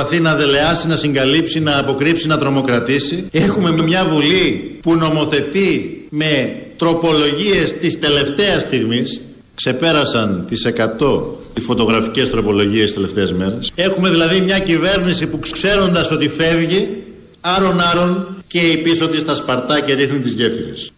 προσπαθεί να δελεάσει, να συγκαλύψει, να αποκρύψει, να τρομοκρατήσει. Έχουμε μια Βουλή που νομοθετεί με τροπολογίες της τελευταίας στιγμής. Ξεπέρασαν τις 100 οι φωτογραφικές τροπολογίες τις τελευταίες μέρες. Έχουμε δηλαδή μια κυβέρνηση που ξέροντας ότι φεύγει, άρον άρον και η πίσω της τα σπαρτά και ρίχνει τις γέφυρες.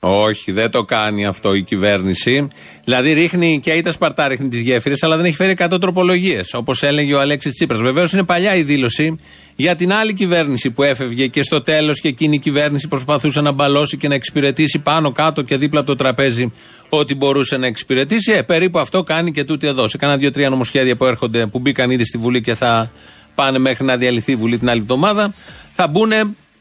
Όχι, δεν το κάνει αυτό η κυβέρνηση. Δηλαδή ρίχνει και τα Σπαρτά, ρίχνει τις γέφυρες, αλλά δεν έχει φέρει 100 τροπολογίες. Όπως έλεγε ο Αλέξης Τσίπρας. Βεβαίως είναι παλιά η δήλωση για την άλλη κυβέρνηση που έφευγε και στο τέλος και εκείνη η κυβέρνηση προσπαθούσε να μπαλώσει και να εξυπηρετήσει πάνω κάτω και δίπλα από το τραπέζι ό,τι μπορούσε να εξυπηρετήσει. Ε, περίπου αυτό κάνει και τούτη εδώ. Σε κάνα δύο-τρία νομοσχέδια που έρχονται, που μπήκαν ήδη στη Βουλή και θα πάνε μέχρι να διαλυθεί η Βουλή την άλλη εβδομάδα, θα μπουν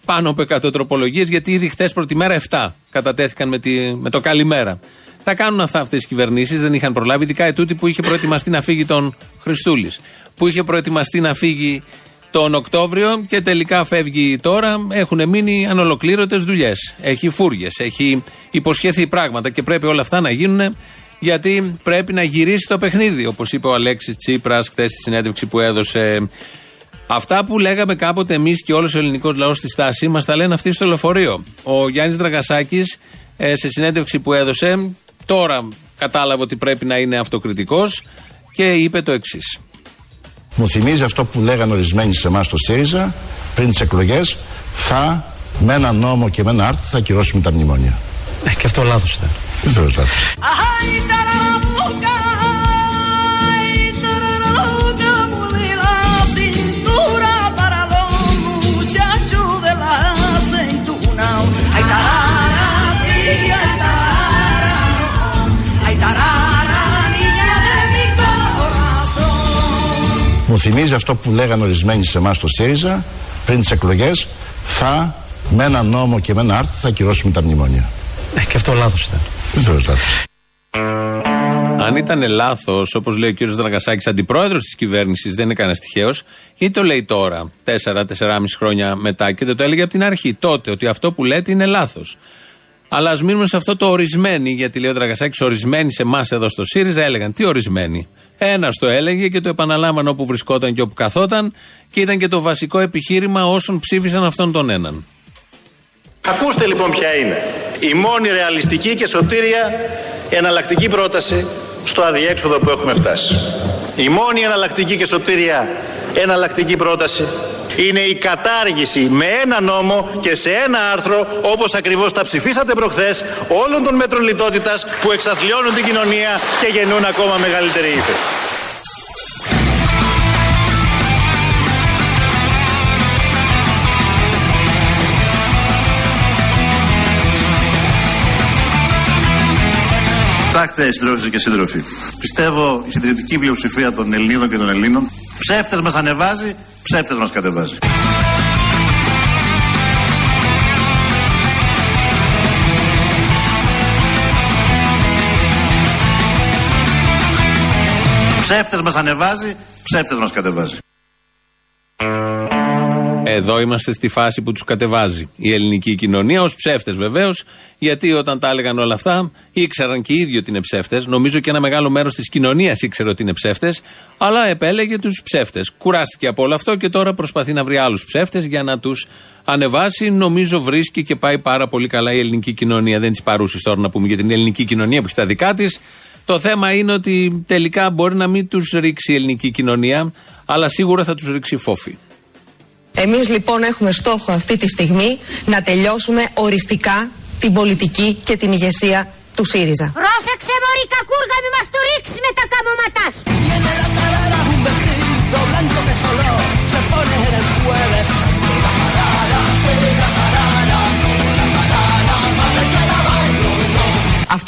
πάνω από 100 τροπολογίες, γιατί ήδη χθες πρώτη μέρα 7 κατατέθηκαν με, τη, με το καλημέρα. Τα κάνουν αυτά αυτές οι κυβερνήσεις, δεν είχαν προλάβει. Ειδικά ετούτη που είχε προετοιμαστεί να φύγει τον Χριστούλης. Που είχε προετοιμαστεί να φύγει τον Οκτώβριο και τελικά φεύγει τώρα. Έχουν μείνει ανολοκλήρωτες δουλειές. Έχει φούργες, έχει υποσχέθει πράγματα και πρέπει όλα αυτά να γίνουν γιατί πρέπει να γυρίσει το παιχνίδι. Όπως είπε ο Αλέξης Τσίπρας χθες στη συνέντευξη που έδωσε Αυτά που λέγαμε κάποτε εμείς και όλος ο ελληνικός λαός στη στάση μας τα λένε αυτοί στο λεωφορείο. Ο Γιάννης Δραγασάκης ε, σε συνέντευξη που έδωσε, τώρα κατάλαβε ότι πρέπει να είναι αυτοκριτικός και είπε το εξής. Μου θυμίζει αυτό που λέγανε ορισμένοι σε εμάς στο ΣΥΡΙΖΑ πριν τις εκλογές. Θα με ένα νόμο και με ένα άρθρο θα ακυρώσουμε τα μνημόνια. Ε, και αυτό λάθος ήταν. Δεν θέλω λάθο. Μου θυμίζει αυτό που λέγανε ορισμένοι σε εμάς στο ΣΥΡΙΖΑ πριν τις εκλογές. Θα με ένα νόμο και με ένα άρθρο θα ακυρώσουμε τα μνημόνια. Ε, και αυτό λάθος ήταν. Δεν θέλω λάθος. Αν ήταν λάθος, όπως λέει ο κ. Δραγασάκης, αντιπρόεδρος της κυβέρνησης, δεν είναι κανένας τυχαίος, γιατί το λέει τώρα, 4-4,5 χρόνια μετά, και δεν το έλεγε από την αρχή τότε, ότι αυτό που λέτε είναι λάθος. Αλλά ας μείνουμε σε αυτό το ορισμένοι, γιατί λέει ο Δραγασάκης, ορισμένοι σε εμάς εδώ στο ΣΥΡΙΖΑ έλεγαν. Τι ορισμένοι. Ένας το έλεγε και το επαναλάμβανε όπου βρισκόταν και όπου καθόταν και ήταν και το βασικό επιχείρημα όσων ψήφισαν αυτόν τον έναν. Ακούστε λοιπόν ποια είναι η μόνη ρεαλιστική και σωτήρια εναλλακτική πρόταση στο αδιέξοδο που έχουμε φτάσει. Η μόνη εναλλακτική και σωτήρια εναλλακτική πρόταση είναι η κατάργηση με ένα νόμο και σε ένα άρθρο όπως ακριβώς τα ψηφίσατε προχθές όλων των μέτρων λιτότητας που εξαθλιώνουν την κοινωνία και γεννούν ακόμα μεγαλύτερη ύφεση. Κοιτάξτε, συντρόφοι και σύντροφοι. Πιστεύω η συντηρητική πλειοψηφία των Ελληνίδων και των Ελλήνων ψεύτες μας ανεβάζει ψεύτες μας κατεβάζει. Ψεύτες μας ανεβάζει, ψεύτες μας κατεβάζει. Εδώ είμαστε στη φάση που τους κατεβάζει η ελληνική κοινωνία, ως ψεύτες βεβαίως, γιατί όταν τα έλεγαν όλα αυτά, ήξεραν και οι ίδιοι ότι είναι ψεύτες. Νομίζω και ένα μεγάλο μέρος της κοινωνίας ήξερε ότι είναι ψεύτες, αλλά επέλεγε τους ψεύτες. Κουράστηκε από όλο αυτό και τώρα προσπαθεί να βρει άλλους ψεύτες για να τους ανεβάσει. Νομίζω βρίσκει και πάει πάρα πολύ καλά η ελληνική κοινωνία. Δεν της παρούσει τώρα να πούμε για την ελληνική κοινωνία που έχει τα δικά της. Το θέμα είναι ότι τελικά μπορεί να μην τους ρίξει η ελληνική κοινωνία, αλλά σίγουρα θα τους ρίξει φόφη. Εμείς λοιπόν έχουμε στόχο αυτή τη στιγμή να τελειώσουμε οριστικά την πολιτική και την ηγεσία του ΣΥΡΙΖΑ. Πρόσεξε μωρή κακούργα μη μας το ρίξεις με τα καμώματά σου.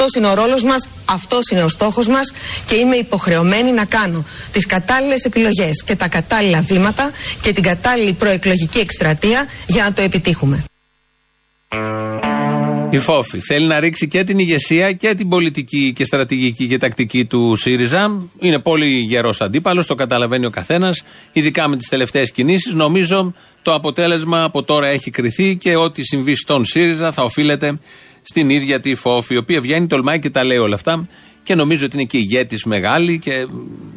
Αυτός είναι ο ρόλος μας, αυτός είναι ο στόχος μας και είμαι υποχρεωμένη να κάνω τις κατάλληλες επιλογές και τα κατάλληλα βήματα και την κατάλληλη προεκλογική εκστρατεία για να το επιτύχουμε. Η Φόφη θέλει να ρίξει και την ηγεσία και την πολιτική και στρατηγική και τακτική του ΣΥΡΙΖΑ. Είναι πολύ γερός αντίπαλος, το καταλαβαίνει ο καθένας. Ειδικά με τις τελευταίες κινήσεις. Νομίζω το αποτέλεσμα από τώρα έχει κρυθεί και ό,τι συμβεί στον ΣΥΡΙΖΑ θα οφείλεται στην ίδια τη Φόφη, η οποία βγαίνει, τολμάει και τα λέει όλα αυτά. Και νομίζω ότι είναι και ηγέτης μεγάλη και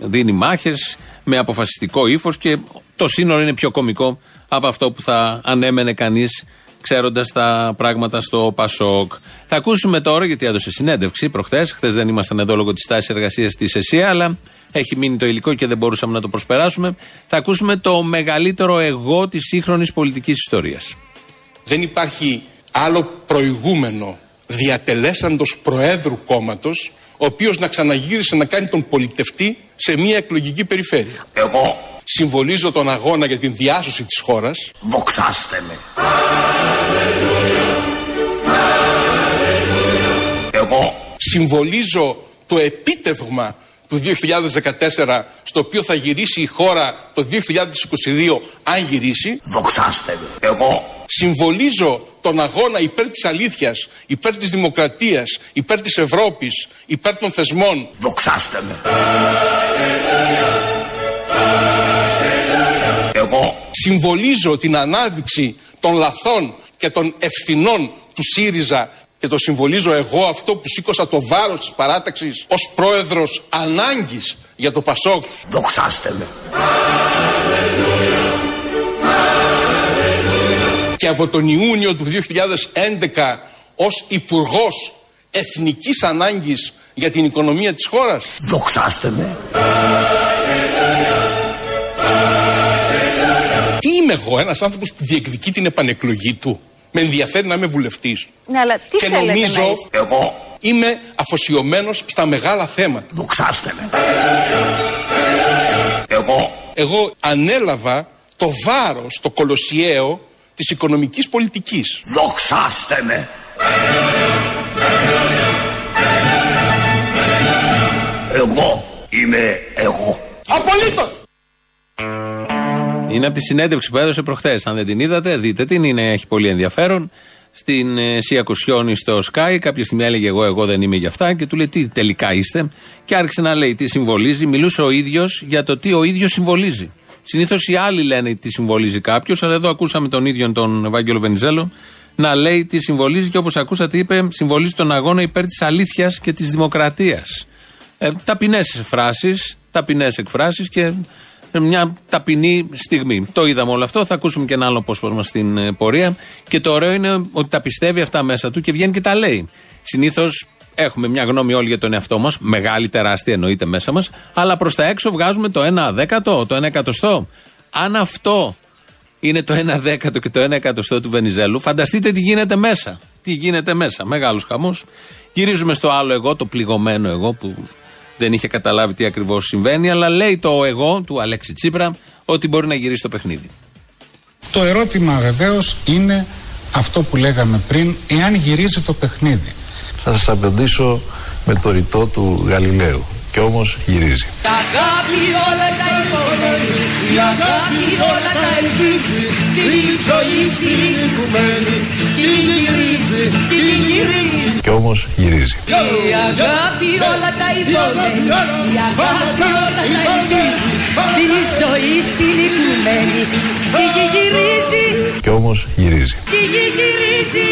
δίνει μάχες με αποφασιστικό ύφος και το σύνολο είναι πιο κωμικό από αυτό που θα ανέμενε κανείς ξέροντας τα πράγματα στο Πασόκ. Θα ακούσουμε τώρα, γιατί έδωσε συνέντευξη προχθές. Χθες δεν ήμασταν εδώ λόγω της τάσης εργασίας της ΕΣΥΑ, αλλά έχει μείνει το υλικό και δεν μπορούσαμε να το προσπεράσουμε. Θα ακούσουμε το μεγαλύτερο εγώ της σύγχρονης πολιτικής ιστορίας. Δεν υπάρχει άλλο προηγούμενο διατελέσαντος Προέδρου κόμματος ο οποίος να ξαναγύρισε να κάνει τον πολιτευτή σε μια εκλογική περιφέρεια. Εγώ Συμβολίζω τον αγώνα για την διάσωση της χώρας. δοξάστε με. Εγώ Συμβολίζω το επίτευγμα του 2014 στο οποίο θα γυρίσει η χώρα το 2022 αν γυρίσει. δοξάστε με. Εγώ Συμβολίζω τον αγώνα υπέρ της αλήθειας, υπέρ της δημοκρατίας, υπέρ της Ευρώπης, υπέρ των θεσμών. δοξάστε με. Εγώ Συμβολίζω την ανάδειξη των λαθών και των ευθυνών του ΣΥΡΙΖΑ και το συμβολίζω εγώ αυτό που σήκωσα το βάρος της παράταξης ως πρόεδρος ανάγκης για το ΠΑΣΟΚ. δοξάστε με. και από τον Ιούνιο του 2011 ως Υπουργός Εθνικής Ανάγκης για την οικονομία της χώρας. Δοξάστε με. Τι είμαι εγώ, ένας άνθρωπος που διεκδικεί την επανεκλογή του; Με ενδιαφέρει να είμαι βουλευτής. Ναι, αλλά τι και θέλετε νομίζω να είστε; Εγώ είμαι αφοσιωμένος στα μεγάλα θέματα. δοξάστε με. Εγώ Εγώ ανέλαβα το βάρος, το κολοσιαίο της οικονομικής πολιτικής. δοξάστε με. Εγώ είμαι εγώ. Απολύτως! Είναι από τη συνέντευξη που έδωσε προχθές. Αν δεν την είδατε, δείτε την. Είναι, έχει πολύ ενδιαφέρον. Στην ε, Σία Κουσιόνη στο Sky, κάποια στιγμή έλεγε εγώ, εγώ δεν είμαι για αυτά και του λέει τι τελικά είστε; Και άρχισε να λέει τι συμβολίζει; Μιλούσε ο ίδιος για το τι ο ίδιος συμβολίζει. Συνήθως οι άλλοι λένε τι συμβολίζει κάποιος, αλλά εδώ ακούσαμε τον ίδιο τον Ευάγγελο Βενιζέλο να λέει τι συμβολίζει και όπως ακούσατε είπε, συμβολίζει τον αγώνα υπέρ της αλήθειας και της δημοκρατίας. Ε, ταπεινές φράσεις, ταπεινές εκφράσεις και μια ταπεινή στιγμή. Το είδαμε όλο αυτό. Θα ακούσουμε και ένα άλλο απόσπασμα στην ε, πορεία. Και το ωραίο είναι ότι τα πιστεύει αυτά μέσα του και βγαίνει και τα λέει. Συνήθως έχουμε μια γνώμη όλοι για τον εαυτό μας, μεγάλη, τεράστια εννοείται μέσα μας, αλλά προς τα έξω βγάζουμε το 1 δέκατο, το 1 εκατοστό. Αν αυτό είναι το 1 δέκατο και το 1 εκατοστό του Βενιζέλου, φανταστείτε τι γίνεται μέσα. Τι γίνεται μέσα. Μεγάλος χαμός. Γυρίζουμε στο άλλο εγώ, το πληγωμένο εγώ που δεν είχε καταλάβει τι ακριβώς συμβαίνει, αλλά λέει το εγώ του Αλέξη Τσίπρα ότι μπορεί να γυρίσει το παιχνίδι. Το ερώτημα βεβαίως είναι αυτό που λέγαμε πριν, εάν γυρίζει το παιχνίδι. Θα σας απαντήσω με το ρητό του Γαλιλαίου. Και όμως γυρίζει. αγάπη όλα τα υποδέχει Η αγάπη όλα τα ελπίζει Τη ζωή στην οικουμένη Κι γυρίζει, κι γυρίζει Και όμως γυρίζει. Η αγάπη όλα τα υποδέχει Η αγάπη όλα τα ελπίζει Τη ζωή στην οικουμένη Κι γυρίζει, Και όμως γυρίζει. κι γυρίζει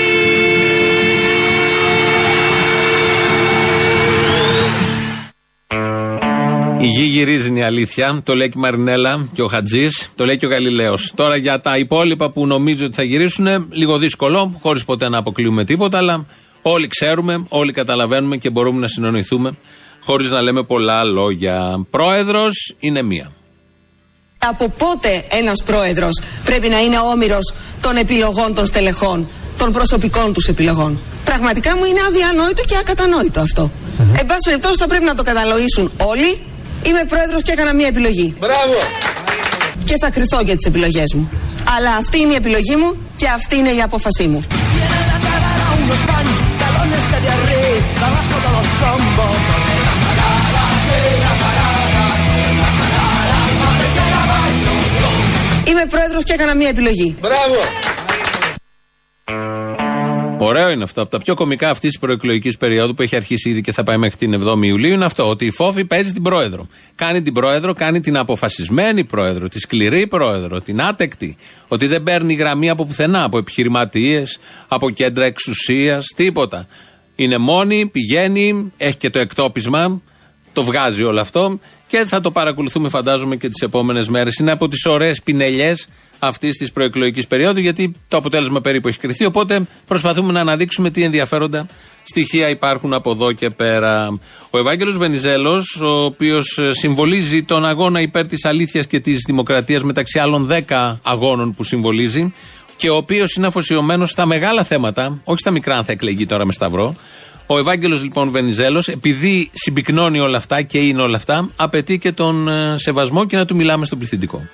Η γη γυρίζει είναι η αλήθεια. Το λέει και η Μαρινέλα και ο Χατζής. Το λέει και ο Γαλιλαίος. Τώρα για τα υπόλοιπα που νομίζω ότι θα γυρίσουν, λίγο δύσκολο, χωρίς ποτέ να αποκλείουμε τίποτα, αλλά όλοι ξέρουμε, όλοι καταλαβαίνουμε και μπορούμε να συνονιθούμε χωρίς να λέμε πολλά λόγια. Πρόεδρος είναι μία. Από πότε ένας πρόεδρος πρέπει να είναι όμοιρος των επιλογών των στελεχών, των προσωπικών τους επιλογών; Πραγματικά μου είναι αδιανόητο και ακατανόητο αυτό. Εν πάση περιπτώσει θα πρέπει να το κατανοήσουν όλοι. Είμαι πρόεδρος και έκανα μία επιλογή. Μπράβο! Και θα κρυθώ για τις επιλογές μου. Αλλά αυτή είναι η επιλογή μου και αυτή είναι η απόφασή μου. De arriba abajo todos son botones. Tarara, sí, la tarara, la tarara, madre que la bailo yo. Είμαι πρόεδρος και έκανα μία επιλογή. Μπράβο! Ωραίο είναι αυτό. Από τα πιο κομικά αυτής της προεκλογικής περίοδου που έχει αρχίσει ήδη και θα πάει μέχρι την 7η Ιουλίου είναι αυτό. Ότι η Φόφη παίζει την πρόεδρο. Κάνει την πρόεδρο, κάνει την αποφασισμένη πρόεδρο, τη σκληρή πρόεδρο, την άτεκτη. Ότι δεν παίρνει γραμμή από πουθενά, από επιχειρηματίες, από κέντρα εξουσίας, τίποτα. Είναι μόνη, πηγαίνει, έχει και το εκτόπισμα, το βγάζει όλο αυτό και θα το παρακολουθούμε, φαντάζομαι, και τις επόμενες μέρες. Είναι από τις ωραίες πινελιές αυτής της προεκλογικής περίοδου, γιατί το αποτέλεσμα περίπου έχει κρυθεί. Οπότε προσπαθούμε να αναδείξουμε τι ενδιαφέροντα στοιχεία υπάρχουν από εδώ και πέρα. Ο Ευάγγελος Βενιζέλος, ο οποίος συμβολίζει τον αγώνα υπέρ της αλήθειας και της δημοκρατίας μεταξύ άλλων 10 αγώνων που συμβολίζει και ο οποίος είναι αφοσιωμένος στα μεγάλα θέματα, όχι στα μικρά, αν θα εκλεγεί τώρα με Σταυρό. Ο Ευάγγελος λοιπόν Βενιζέλος, επειδή συμπυκνώνει όλα αυτά και είναι όλα αυτά, απαιτεί και τον ε, σεβασμό και να του μιλάμε στον πληθυντικό.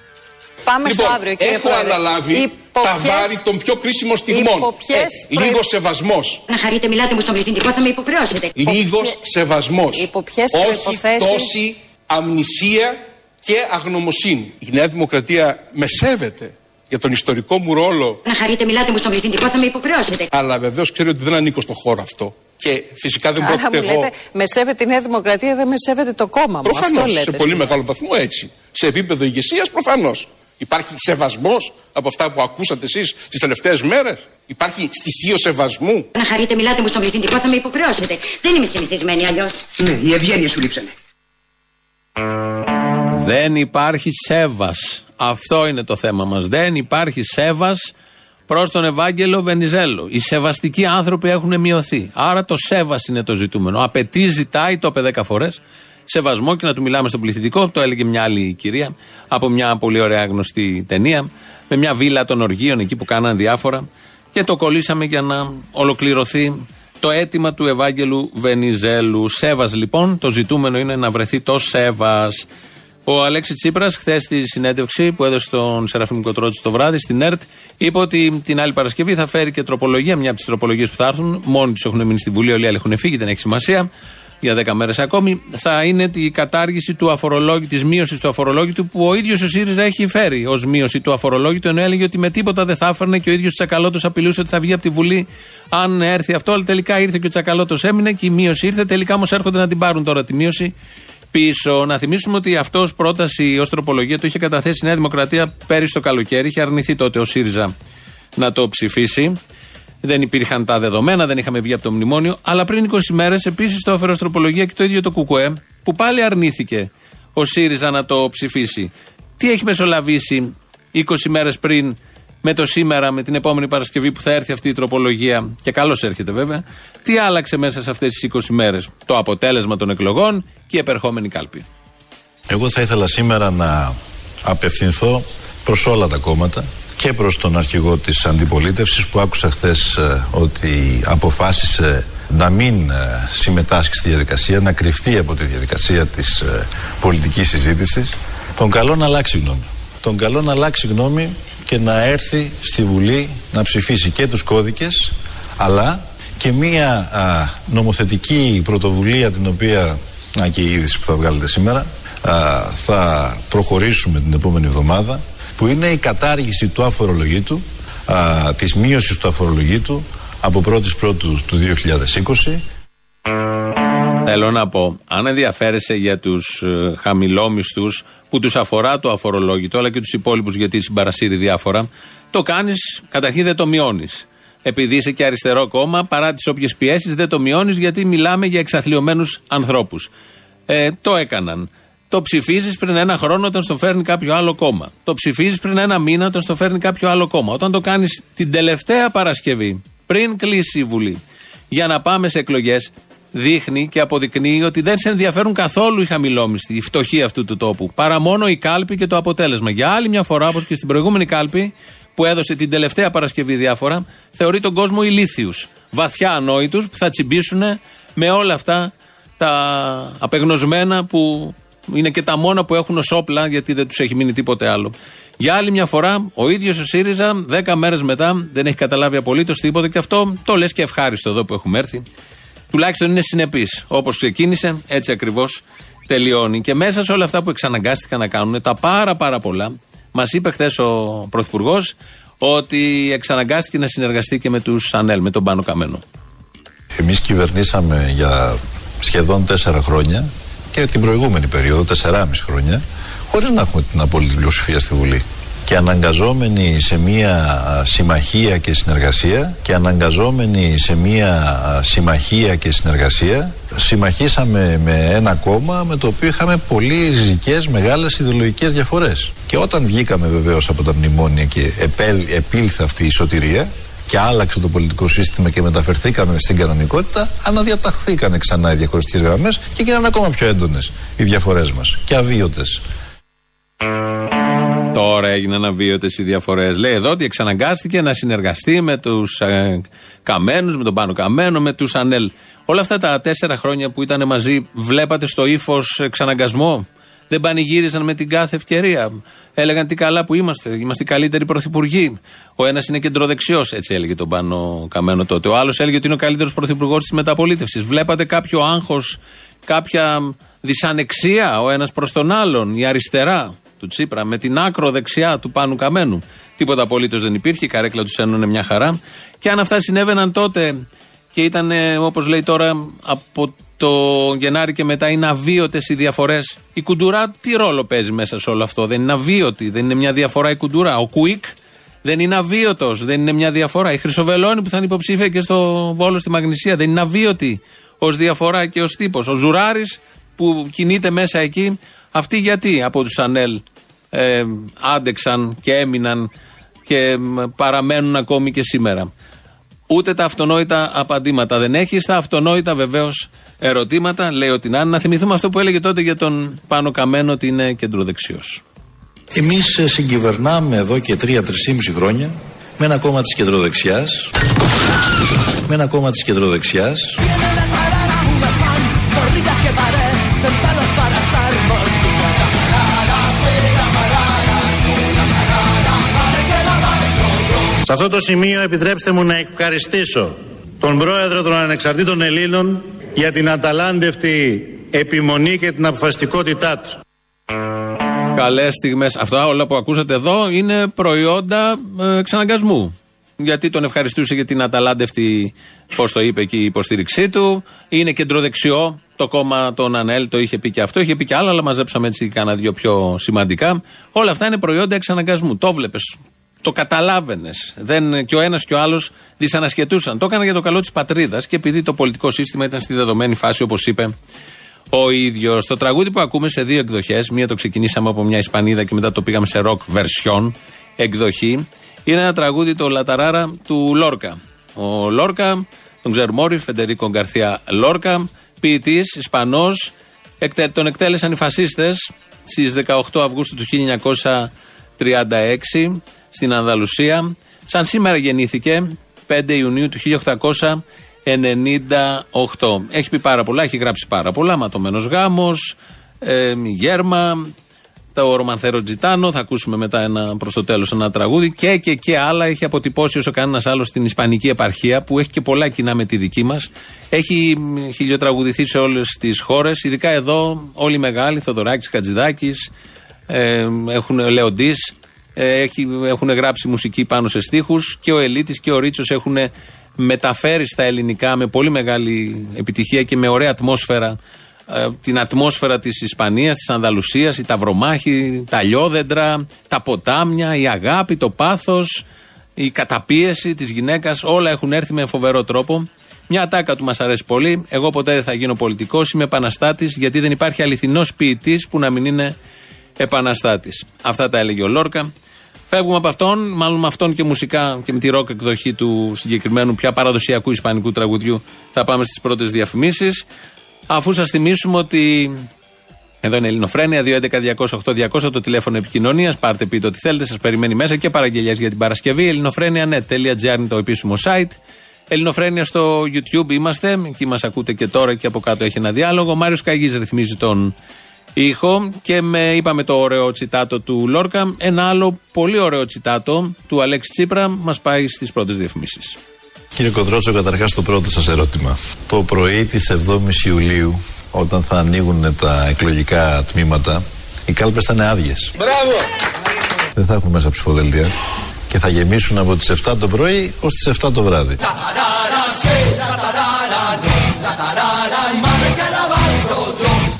Πάμε λοιπόν, στο αύριο, κύριε έχω Πρόεδρε. αναλάβει Υπό τα ποιες- βάρη των πιο κρίσιμων στιγμών. υπό ποιες Ε, προϋ- Λίγο σεβασμός. Να χαρείτε, μιλάτε μου στον πληθυντικό, θα με υποχρεώσετε. Λίγος ποιε- σεβασμός. υπό ποιες Όχι προϋποθέσεις- τόση αμνησία και αγνωμοσύνη. Η Νέα Δημοκρατία με σέβεται για τον ιστορικό μου ρόλο, Να χαρείτε, μιλάτε μου στον πληθυντικό, θα με υποχρεώσετε. αλλά βεβαίως ξέρει ότι δεν ανήκω στον χώρο αυτό. Και φυσικά δεν Άρα πρόκειται μου εγώ. λέτε, με σέβεται η Νέα Δημοκρατία, δεν με σέβεται το κόμμα μου. Προφανώς, Αυτό λέτε. σε πολύ σήμερα. μεγάλο βαθμό έτσι. Σε επίπεδο ηγεσίας, προφανώς. Υπάρχει σεβασμός από αυτά που ακούσατε εσείς τις τελευταίες μέρες; Υπάρχει στοιχείο σεβασμού; Να χαρείτε, μιλάτε μου στον πληθυντικό, θα με υποχρεώσετε. Δεν είμαι συνηθισμένη αλλιώς. Ναι, η ευγένεια σου λείψανε. Δεν υπάρχει σέβας. Αυτό είναι το θέμα μας. Δεν υπάρχει σέβας προς τον Ευάγγελο Βενιζέλο. Οι σεβαστικοί άνθρωποι έχουν μειωθεί. Άρα το σέβας είναι το ζητούμενο. Απαιτεί, ζητάει, το είπε 10 φορές, σεβασμό και να του μιλάμε στον πληθυντικό. Το έλεγε μια άλλη κυρία από μια πολύ ωραία γνωστή ταινία. Με μια βίλα των οργείων εκεί που κάνανε διάφορα. Και το κολλήσαμε για να ολοκληρωθεί το αίτημα του Ευάγγελου Βενιζέλου. Σέβας λοιπόν, το ζητούμενο είναι να βρεθεί το σέβας. Ο Αλέξη Τσίπρας, χθες στη συνέντευξη που έδωσε στον Σεραφείμ Κοτρότσι το βράδυ στην ΕΡΤ, είπε ότι την άλλη Παρασκευή θα φέρει και τροπολογία, μια από τις τροπολογίες που θα έρθουν. Μόνοι τους έχουν μείνει στη Βουλή, όλοι οι άλλοι έχουν φύγει, δεν έχει σημασία. Για 10 μέρες ακόμη. Θα είναι η κατάργηση του αφορολόγητου, της μείωσης του αφορολόγητου που ο ίδιος ο ΣΥΡΙΖΑ έχει φέρει ως μείωση του αφορολόγητου, ενώ έλεγε ότι με τίποτα δεν θα έφερνε και ο ίδιος Τσακαλώτος απειλούσε ότι θα βγει από τη Βουλή αν έρθει αυτό. Αλλά τελικά ήρθε και ο Τσακαλώτος έμεινε και η μείωση ήρθε. Τελικά όμως έρχονται να την πάρουν τώρα τη μείωση πίσω. Να θυμίσουμε ότι αυτός ω πρόταση, ως τροπολογία το είχε καταθέσει η Νέα Δημοκρατία πέρυσι το καλοκαίρι. Είχε αρνηθεί τότε ο ΣΥΡΙΖΑ να το ψηφίσει. Δεν υπήρχαν τα δεδομένα, δεν είχαμε βγει από το μνημόνιο. Αλλά πριν 20 μέρες επίσης το έφερε ως τροπολογία και το ίδιο το ΚΚΕ, που πάλι αρνήθηκε ο ΣΥΡΙΖΑ να το ψηφίσει. Τι έχει μεσολαβήσει 20 μέρες πριν με το σήμερα, με την επόμενη Παρασκευή που θα έρθει αυτή η τροπολογία, και καλώς έρχεται βέβαια, τι άλλαξε μέσα σε αυτές τις 20 μέρες; Το αποτέλεσμα των εκλογών και η επερχόμενη κάλπη. Εγώ θα ήθελα σήμερα να απευθυνθώ προς όλα τα κόμματα και προς τον αρχηγό της αντιπολίτευσης που άκουσα χθες ε, ότι αποφάσισε να μην ε, συμμετάσχει στη διαδικασία, να κρυφτεί από τη διαδικασία της ε, πολιτικής συζήτησης. Τον καλό να αλλάξει γνώμη. Τον καλό να αλλάξει γνώμη και να έρθει στη Βουλή να ψηφίσει και τους κώδικες αλλά και μία α, νομοθετική πρωτοβουλία την οποία, να και η είδηση που θα βγάλετε σήμερα, α, θα προχωρήσουμε την επόμενη εβδομάδα που είναι η κατάργηση του αφορολογήτου, α, της μείωσης του αφορολογήτου από 1η Πρώτου του 2020 Θέλω να πω, αν ενδιαφέρεσαι για τους ε, χαμηλόμισθου που τους αφορά το αφορολόγητο, αλλά και τους υπόλοιπους γιατί συμπαρασύρει διάφορα, το κάνεις, καταρχήν δεν το μειώνεις. Επειδή είσαι και αριστερό κόμμα, παρά τις όποιες πιέσεις, δεν το μειώνεις γιατί μιλάμε για εξαθλειωμένους ανθρώπους. Ε, το έκαναν. Το ψηφίζεις πριν ένα χρόνο όταν στο φέρνει κάποιο άλλο κόμμα. Το ψηφίζεις πριν ένα μήνα όταν στο φέρνει κάποιο άλλο κόμμα. Όταν το κάνεις την τελευταία Παρασκευή, πριν κλείσει η Βουλή, για να πάμε σε εκλογές, δείχνει και αποδεικνύει ότι δεν σε ενδιαφέρουν καθόλου οι χαμηλόμισθοι, οι φτωχοί αυτού του τόπου. Παρά μόνο η κάλπη και το αποτέλεσμα. Για άλλη μια φορά, όπως και στην προηγούμενη κάλπη, που έδωσε την τελευταία Παρασκευή διάφορα, θεωρεί τον κόσμο ηλίθιους. Βαθιά ανόητους που θα τσιμπήσουν με όλα αυτά τα απεγνωσμένα που είναι και τα μόνα που έχουν ως όπλα, γιατί δεν τους έχει μείνει τίποτε άλλο. Για άλλη μια φορά, ο ίδιος ο ΣΥΡΙΖΑ, δέκα μέρες μετά, δεν έχει καταλάβει απολύτως τίποτα και αυτό το λες και ευχάριστο εδώ που έχουμε έρθει. Τουλάχιστον είναι συνεπής. Όπως ξεκίνησε, έτσι ακριβώς τελειώνει. Και μέσα σε όλα αυτά που εξαναγκάστηκαν να κάνουν, τα πάρα πάρα πολλά, μας είπε χθες ο Πρωθυπουργός ότι εξαναγκάστηκε να συνεργαστεί και με τους Ανέλ, με τον Πάνο Καμένο. Εμείς κυβερνήσαμε για σχεδόν τέσσερα χρόνια και την προηγούμενη περίοδο, τεσσεράμιση χρόνια, χωρίς να έχουμε την απόλυτη πλειοψηφία στη Βουλή. Και αναγκαζόμενοι σε μία α, συμμαχία και συνεργασία και αναγκαζόμενοι σε μία α, συμμαχία και συνεργασία συμμαχίσαμε με ένα κόμμα με το οποίο είχαμε πολύ ριζικές μεγάλες ιδεολογικές διαφορές. Και όταν βγήκαμε βεβαίως από τα μνημόνια και επέλ, επήλθε αυτή η σωτηρία και άλλαξε το πολιτικό σύστημα και μεταφερθήκαμε στην κανονικότητα, αναδιαταχθήκαν ξανά οι διαχωριστικές γραμμές και έγιναν ακόμα πιο έντονες οι διαφορές μας και αβίωτες. Τώρα έγιναν αβίωτε οι διαφορές. Λέει εδώ ότι εξαναγκάστηκε να συνεργαστεί με τους ε, Καμένους, με τον Πάνο Καμένο, με τους Ανέλ. Όλα αυτά τα τέσσερα χρόνια που ήταν μαζί, βλέπατε στο ύφος εξαναγκασμό; Δεν πανηγύριζαν με την κάθε ευκαιρία. Έλεγαν τι καλά που είμαστε. Είμαστε οι καλύτεροι πρωθυπουργοί. Ο ένας είναι κεντροδεξιός, έτσι έλεγε τον Πάνο Καμένο τότε. Ο άλλος έλεγε ότι είναι ο καλύτερος πρωθυπουργός της μεταπολίτευσης. Βλέπατε κάποιο άγχος, κάποια δυσανεξία ο ένας προς τον άλλον, η αριστερά; Του Τσίπρα με την άκρο δεξιά του Πάνου Καμένου. Τίποτα απολύτως δεν υπήρχε, η καρέκλα τους ένωνε μια χαρά. Και αν αυτά συνέβαιναν τότε και ήταν όπως λέει τώρα από το Γενάρη και μετά είναι αβίωτες οι διαφορές. Η κουντουρά τι ρόλο παίζει μέσα σε όλο αυτό; Δεν είναι αβίωτη, δεν είναι μια διαφορά η κουντουρά. Ο Κουίκ δεν είναι αβίωτος, δεν είναι μια διαφορά. Η Χρυσοβελώνη που θα είναι υποψήφια και στο Βόλο στη Μαγνησία δεν είναι αβίωτη ως διαφορά και ως τύπος. Ο Ζουράρης που κινείται μέσα εκεί, αυτοί γιατί από τους Ανέλ ε, άντεξαν και έμειναν και παραμένουν ακόμη και σήμερα. Ούτε τα αυτονόητα απαντήματα δεν έχεις. Στα αυτονόητα βεβαίως ερωτήματα, λέει ότι να Να θυμηθούμε αυτό που έλεγε τότε για τον Πάνο Καμένο ότι είναι κεντροδεξιός. Εμείς συγκυβερνάμε εδώ και τρία-τρισήμιση χρόνια με ένα κόμμα της κεντροδεξιάς. Με ένα κόμμα της κεντροδεξιάς. Σε αυτό το σημείο επιτρέψτε μου να ευχαριστήσω τον Πρόεδρο των Ανεξαρτήτων Ελλήνων για την αταλάντευτη επιμονή και την αποφασιστικότητά του. Καλές στιγμές. Αυτά όλα που ακούσατε εδώ είναι προϊόντα ε, εξαναγκασμού. Γιατί τον ευχαριστούσε για την αταλάντευτη, πώς το είπε και η υποστήριξή του. Είναι κεντροδεξιό. Το κόμμα των ΑΝΕΛ το είχε πει και αυτό. Είχε πει και άλλα, αλλά μαζέψαμε έτσι κάνα δύο πιο σημαντικά. Όλα αυτά είναι προϊόντα εξαναγκασμού. Το βλέπεις το καταλάβαινες. Και ο ένας και ο άλλος δυσανασχετούσαν. Το έκανα για το καλό της πατρίδας και επειδή το πολιτικό σύστημα ήταν στη δεδομένη φάση, όπως είπε ο ίδιος. Το τραγούδι που ακούμε σε δύο εκδοχές, μία το ξεκινήσαμε από μια Ισπανίδα και μετά το πήγαμε σε rock version εκδοχή, είναι ένα τραγούδι το Λαταράρα του Λόρκα. Ο Λόρκα, τον ξέρουμε όλοι, Φεντερίκο Γκαρθία Λόρκα, ποιητής, Ισπανός, τον εκτέλεσαν οι φασίστες στις 18 Αυγούστου του 1936 στην Ανδαλουσία. Σαν σήμερα γεννήθηκε 5 Ιουνίου του 1898. Έχει πει πάρα πολλά, έχει γράψει πάρα πολλά. Ματωμένος γάμος, ε, Γέρμα, το Ρομανθέρο Τζιτάνο. Θα ακούσουμε μετά ένα, προς το τέλος ένα τραγούδι και, και, και άλλα έχει αποτυπώσει όσο κανένας άλλος στην Ισπανική επαρχία που έχει και πολλά κοινά με τη δική μας. Έχει χιλιοτραγουδηθεί σε όλες τις χώρες, ειδικά εδώ όλοι οι μεγάλοι, Θοδωράκης, Χατζηδάκης, ε, έχουν Λεοντής, ε, έχει, έχουν γράψει μουσική πάνω σε στίχους και ο Ελίτης και ο Ρίτσος έχουν μεταφέρει στα ελληνικά με πολύ μεγάλη επιτυχία και με ωραία ατμόσφαιρα ε, την ατμόσφαιρα της Ισπανίας, της Ανδαλουσίας, η ταυρομάχη, τα λιόδεντρα, τα ποτάμια, η αγάπη, το πάθος, η καταπίεση της γυναίκας, όλα έχουν έρθει με φοβερό τρόπο. Μια ατάκα του μας αρέσει πολύ. Εγώ ποτέ δεν θα γίνω πολιτικός, είμαι επαναστάτης γιατί δεν υπάρχει αληθινός ποιητής που να μην είναι επαναστάτης. Αυτά τα έλεγε ο Λόρκα. Φεύγουμε από αυτόν, μάλλον με αυτόν και μουσικά και με τη ροκ εκδοχή του συγκεκριμένου πια παραδοσιακού ισπανικού τραγουδιού θα πάμε στις πρώτες διαφημίσεις. Αφού σας θυμίσουμε ότι εδώ είναι Ελληνοφρένια, 211-208-200 το τηλέφωνο επικοινωνίας. Πάρτε πείτε ό,τι θέλετε, σας περιμένει μέσα και παραγγελίε για την Παρασκευή. Ελληνοφρένια.net.gr είναι το επίσημο site. Ελληνοφρένια στο YouTube είμαστε, εκεί μας ακούτε και τώρα και από κάτω έχει ένα διάλογο. Ο Μάριος Καγής ρυθμίζει τον ήχο και με, είπαμε το ωραίο τσιτάτο του Λόρκα. Ένα άλλο πολύ ωραίο τσιτάτο του Αλέξη Τσίπρα μας πάει στις πρώτες διαφημίσεις. Κύριε Κοντρότσο, καταρχάς το πρώτο σας ερώτημα. Το πρωί της 7η Ιουλίου, όταν θα ανοίγουν τα εκλογικά τμήματα, οι κάλπες θα είναι άδειες. Μπράβο! Δεν θα έχουν μέσα ψηφοδέλτια. και θα γεμίσουν από τις 7 το πρωί ως τις 7 το βράδυ.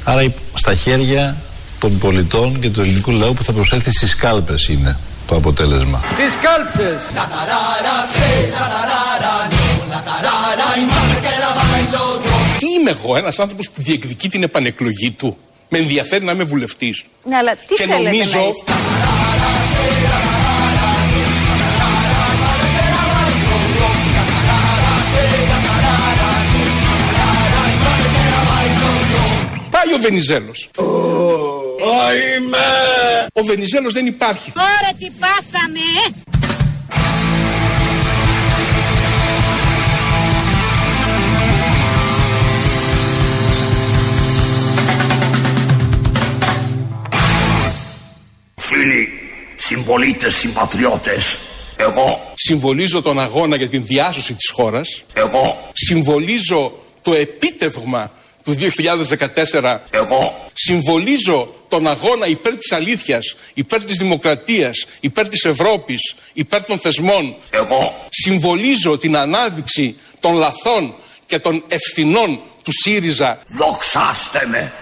Άρα η- στα χέρια των πολιτών και του ελληνικού λαού που θα προσέλθει στις κάλπες είναι το αποτέλεσμα. Τις κάλψες Τι είμαι εγώ, ένας άνθρωπος που διεκδικεί την επανεκλογή του; Με ενδιαφέρει να είμαι βουλευτής. Ναι, αλλά τι Και θέλετε νομίζω- να είστε; Ο Βενιζέλος. Ο Βενιζέλος δεν υπάρχει. Ωραία τι πάθαμε Φίλοι, συμπολίτες, συμπατριώτες, εγώ, Συμβολίζω τον αγώνα για την διάσωση της χώρας. εγώ, Συμβολίζω το επίτευγμα του 2014. εγώ, Συμβολίζω τον αγώνα υπέρ της αλήθειας, υπέρ της δημοκρατίας, υπέρ της Ευρώπης, υπέρ των θεσμών. εγώ, Συμβολίζω την ανάδειξη των λαθών και των ευθυνών του ΣΥΡΙΖΑ δοξάστε με.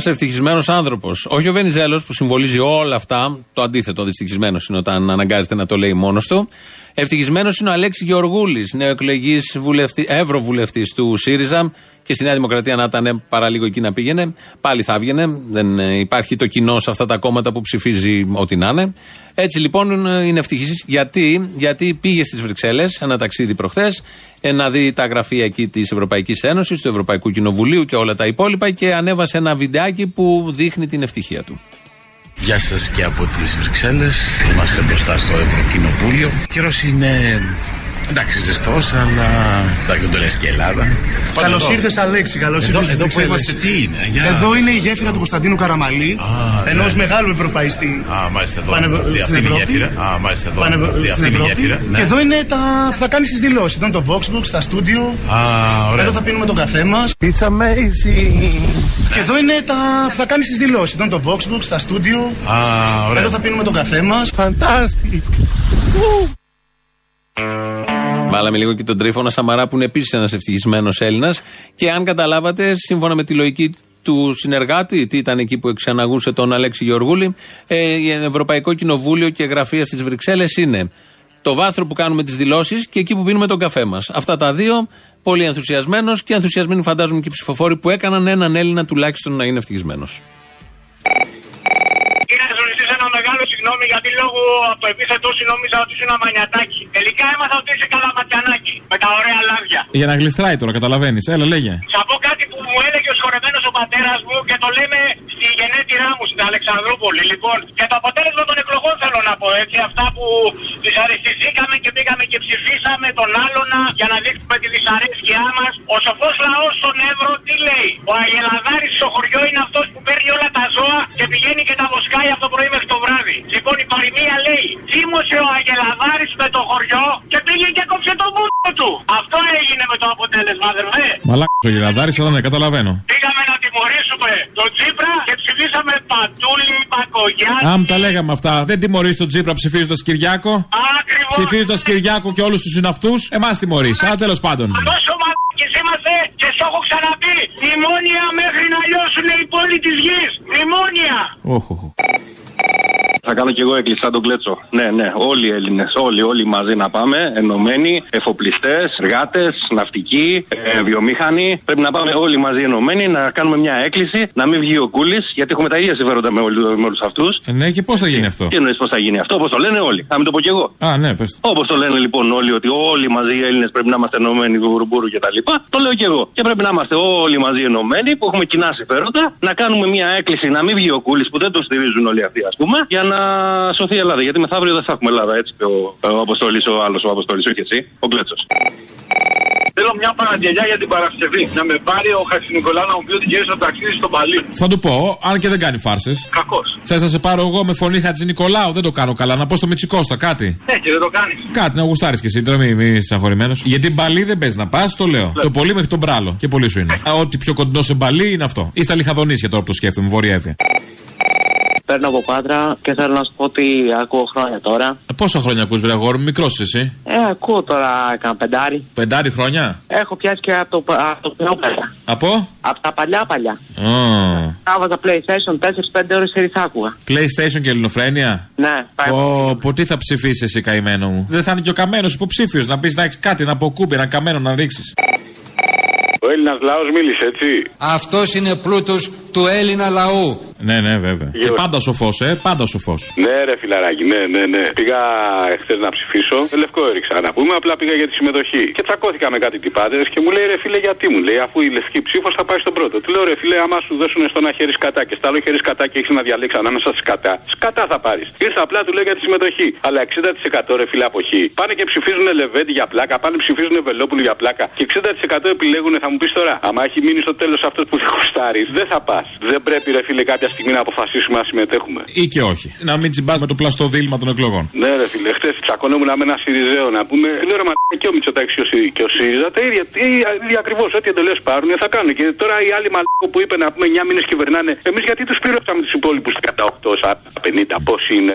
Ένας ευτυχισμένος άνθρωπος. Όχι ο Βενιζέλος που συμβολίζει όλα αυτά. Το αντίθετο, δυστυχισμένος είναι όταν αναγκάζεται να το λέει μόνος του. Ευτυχισμένος είναι ο Αλέξης Γεωργούλης, νεοεκλεγή ευρωβουλευτής του ΣΥΡΙΖΑ και στη Νέα Δημοκρατία να ήταν παραλίγο εκεί να πήγαινε. Πάλι θα έβγαινε. Δεν ε, υπάρχει το κοινό σε αυτά τα κόμματα που ψηφίζει ό,τι να είναι. Έτσι λοιπόν ε, είναι ευτυχής. Γιατί, γιατί πήγε στις Βρυξέλλες ένα ταξίδι προχθές να δει τα γραφεία εκεί της Ευρωπαϊκής Ένωσης, του Ευρωπαϊκού Κοινοβουλίου και όλα τα υπόλοιπα και ανέβασε ένα βιντεάκι που δείχνει την ευτυχία του. Γεια σας και από τις Βρυξέλλες. Είμαστε μπροστά στο Ευρωκοινοβούλιο. Καιρός είναι εντάξει ζεστός, αλλά εντάξει δεν το λες και Ελλάδα. Πάμε Καλώς εδώ. ήρθες, Αλέξη. Καλώς ήρθες. Εδώ, στις εδώ που Βρυξέλλες. είμαστε τι είναι. Για... Εδώ είναι η γέφυρα του Κωνσταντίνου Καραμαλή, ενό ναι. μεγάλου ευρωπαϊστή Α, μάλιστα εδώ. Πανευ- Αυτή, στην αυτή είναι η Ευρώπη. γέφυρα. Α, μάλιστα εδώ. Πανευ- Αυτή, αυτή στην είναι η Ευρώπη. γέφυρα. Ναι. Και εδώ είναι τα που θα κάνεις τις δηλώσεις. Εδώ είναι το Voxbox, τα στούντιο. Α, ωραία. Εδώ θα πίνουμε τον καφέ μας. It's amazing Και εδώ είναι τα που θα κάνεις τις δηλώσεις. Εδώ είναι το Voxbox, τα στούντιο. Α, ωραία. Εδώ θα πίνουμε τον καφέ μας. Fantastic Βάλαμε λίγο και τον Τρίφωνα Σαμαρά που είναι επίσης ένας ευτυχισμένος Έλληνας. Και αν καταλάβατε, σύμφωνα με τη λογική του συνεργάτη, τι ήταν εκεί που εξαναγούσε τον Αλέξη Γεωργούλη, ε, η Ευρωπαϊκό Κοινοβούλιο και γραφεία στις Βρυξέλλες είναι το βάθρο που κάνουμε τις δηλώσεις και εκεί που πίνουμε τον καφέ μας. Αυτά τα δύο, πολύ ενθουσιασμένος και ενθουσιασμένοι φαντάζομαι και οι ψηφοφόροι που έκαναν έναν Έλληνα τουλάχιστον να είναι ευτυχισμένος. Κύριε Ζωνιστή, ένα μεγάλο συγγνώμη γιατί λόγω από το επίθετό σου νόμιζα ότι ήσουν μανιατάκι. Τελικά έμαθα ότι είσαι καλαματιανάκι. Με τα ωραία λάδια. Για να γλιστράει τώρα, καταλαβαίνεις. Έλα, λέγε. Θα πω κάτι που μου έλεγε ο σχορεμένο ο πατέρας μου και το λέμε στη γενέτειρά μου στην Αλεξανδρούπολη. Λοιπόν, και το αποτέλεσμα των εκλογών θέλω να πω έτσι. Αυτά που δυσαρεστηθήκαμε και πήγαμε και ψηφίσαμε τον άλλονα για να δείξουμε τη δυσαρέσκειά μας. Ο σοφός λαός στον Εύρο τι λέει; Ο Αγελαδάρης στο χωριό είναι αυτός που παίρνει όλα τα ζώα και πηγαίνει και τα βοσκάει από το πρωί μέχρι το βράδυ. Λοιπόν, η παροιμία λέει: Θύμωσε ο Αγελαδάρης με το χωριό και πήγε και κόψε το μπούτο του. Αυτό έγινε με το αποτέλεσμα, αδερφέ. Μαλάκος ο γυραδάρη, αλλά ναι, καταλαβαίνω. Πήγαμε να τιμωρήσουμε τον Τσίπρα και ψηφίσαμε Παντούλη, Πακογιάννη. Α, μου τα λέγαμε αυτά. Δεν τιμωρείς τον Τζίπρα ψηφίζοντας Κυριάκο. Ακριβώς. Ψηφίζοντας Κυριάκο και όλους τους συναυτούς. Εμάς τιμωρείς. Α, τέλος πάντων. Τόσο μαλάκες είμαστε και στο έχω ξαναπεί. Μνημόνια μέχρι να λιώσουν οι πόλοι της γης. Μνημόνια. Όχ, όχ. Θα κάνω κι εγώ έκκληση σαν τον Κλέτσο. Ναι, ναι, όλοι οι Έλληνες, όλοι, όλοι μαζί να πάμε, ενωμένοι, εφοπλιστές, εργάτες, ναυτικοί, ε, βιομήχανοι. Πρέπει να πάμε όλοι μαζί ενωμένοι να κάνουμε μια έκκληση, να μην βγει ο Κούλης, γιατί έχουμε τα ίδια συμφέροντα με, όλου- με όλους αυτούς. Ε, ναι, και πώς θα γίνει αυτό; Τι εννοείς πώς θα γίνει αυτό, όπως το λένε όλοι. Θα μην το πω κι εγώ. Α, ναι, πες. Όπως το λένε λοιπόν όλοι, ότι όλοι μαζί οι Έλληνες πρέπει να είμαστε ενωμένοι, βουρμπούρου κτλ. Το λέω κι εγώ. Και πρέπει να είμαστε όλοι μαζί ενωμένοι, που έχουμε κοινά συμφέροντα, να κάνουμε μια έκκληση να μην βγει ο Κούλης, που δεν το στηρίζουν όλοι αυτοί, ας πούμε, για να σωθεί η Ελλάδα. Γιατί μεθαύριο δεν θα έχουμε Ελλάδα, έτσι. Ο, ο Αποστόλης, ο άλλος ο Αποστόλης, όχι εσύ, ο Κλέτσος. Θέλω μια παραγγελιά για την Παρασκευή. Να με πάρει ο Χατζηνικολάου να μου πει ότι γύρισε το ταξίδι στο Παλί. Θα του πω, αν και δεν κάνει φάρσες. Κακός. Θες να σε πάρω εγώ με φωνή Χατζη Νικολάου, δεν το κάνω καλά. Να πω στο Μιτσικώστα κάτι. Ναι, και δεν το κάνεις. Κάτι να γουστάρεις κι εσύ, τώρα μην μη είσαι αγχωρημένος. Γιατί μπαλί δεν παίζει να πας, το λέω. Το πολύ μέχρι τον μπράλο. Και πολύ σου είναι. Α, Ό,τι πιο κοντινό σε μπαλί είναι αυτό. Ή στα λιχαδονίσια τώρα που το σκέφτομαι, Βόρεια Εύη. Παίρνω από Πάτρα και θέλω να σου πω ότι ακούω χρόνια τώρα. Ε, Πόσα χρόνια ακούς βρε αγόρι μου, μικρός εσύ. Ε, ακούω τώρα κάνα πεντάρι. Πεντάρι χρόνια; Έχω πιάσει και από το, από το πνεύμα. Από; Από τα παλιά παλιά. Α, Άβαζα PlayStation 4-5 ώρες σε άκουγα. PlayStation και ελληνοφρένεια; Ναι, πάει. Πω, πω, τι θα ψηφίσεις εσύ καημένο μου; Δεν θα είναι και ο καμένος υποψήφιος να πεις να έχει κάτι, να αποκούμπει, ένα καμένο να ρίξεις. Ο Έλληνας λαός μίλησε, έτσι. Αυτός είναι πλούτος του Έλληνα λαού. Ναι, ναι, βέβαια. Και πάντα σοφό, ε, πάντα σοφό. Ναι, ρε φιλαράκι, ναι, ναι, ναι. Πήγα εχθέ να ψηφίσω. Λευκό έριξα να πούμε, απλά πήγα για τη συμμετοχή. Και τσακώθηκα με κάτι τυπάδες και μου λέει ρε φίλε, γιατί μου λέει, αφού η λευκή ψήφος θα πάει στον πρώτο. Του λέω ρε φίλε, άμα σου δώσουν στο ένα χέρι σκατά και στο άλλο χέρι σκατά και έχεις να διαλέξεις ανάμεσα σκατά, σκατά θα πάρεις. Ήρθα απλά του λέω για τη συμμετοχή. Αλλά 60% ρε φίλε αποχή. Πάνε και ψηφίζουν Λεβέντι για πλάκα, πάνε ψηφίζουν Βελόπουλου για πλάκα. Και 60% επιλέγουν, θα μου πεις τώρα, άμα έχει μείνει στο τέλος αυτός που δεν γουστάρει, δεν θα πα. Δεν πρέπει ρε φίλε κάποια στιγμή να αποφασίσουμε να συμμετέχουμε. Ή και όχι. Να μην τσιμπάς με το πλαστό δίλημα των εκλογών. Ναι, ρε φίλε, χτε τσακωνόμουν με ένα Σιριζέο να πούμε. Λέω ρε μα και ο Μητσοτάκης και ο Σι- και ο ΣΥΡΙΖΑ τα ίδια, τι- ίδια ακριβώς. Ό,τι εντολέ πάρουν θα κάνουν. Και τώρα οι άλλοι μαλάκο που είπε να πούμε 9 μήνες κυβερνάνε. Εμείς γιατί τους πληρώσαμε τους υπόλοιπους 38, 40, 50, πώ είναι.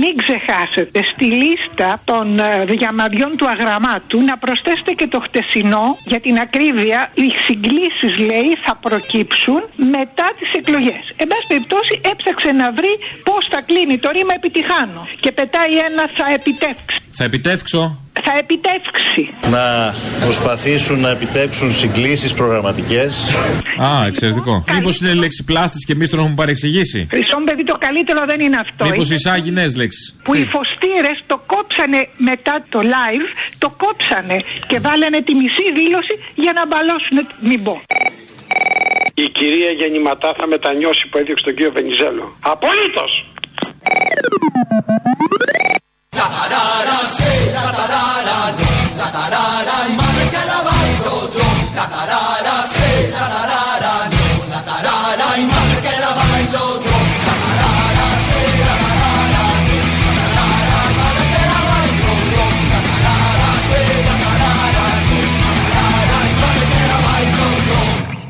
Μην ξεχάσετε στη λίστα των ε, διαμαντιών του αγραμμάτου να προσθέσετε και το χτεσινό για την ακρίβεια. Οι συγκλήσεις λέει θα προκύψουν μετά τις εκλογές. Εν πάση περιπτώσει έψαξε να βρει πώς θα κλείνει το ρήμα επιτυχάνω και πετάει ένα θα επιτεύξει. Θα επιτεύξω. Θα επιτεύξει. Να προσπαθήσουν να επιτέψουν συγκλήσεις προγραμματικές. Α, εξαιρετικό. Μήπως είναι λέξη πλάστης και εμείς τον έχουμε παρεξηγήσει; Χρυσόν παιδί το καλύτερο δεν είναι αυτό. Μήπως Είναι εισάγει νέε λέξεις; που οι φωστήρες το κόψανε μετά το live, το κόψανε και βάλανε τη μισή δήλωση για να μπαλώσουν. Μην πω. Η κυρία Γεννηματά θα μετανιώσει που έδιωξε τον κύριο Βενιζέλο. Απολύτως!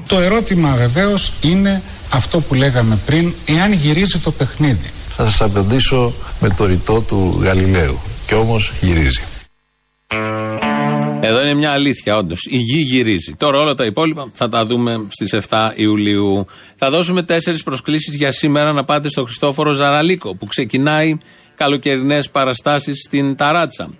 Το ερώτημα βεβαίως είναι αυτό που λέγαμε πριν, εάν γυρίζει το παιχνίδι. Θα σας απαντήσω με το ρητό του Γαλιλαίου. Και όμως γυρίζει. Εδώ είναι μια αλήθεια, όντως. Η γη γυρίζει. Τώρα όλα τα υπόλοιπα θα τα δούμε στις 7 Ιουλίου. Θα δώσουμε τέσσερις προσκλήσεις για σήμερα να πάτε στο Χριστόφορο Ζαραλίκο που ξεκινάει καλοκαιρινές παραστάσεις στην Ταράτσα.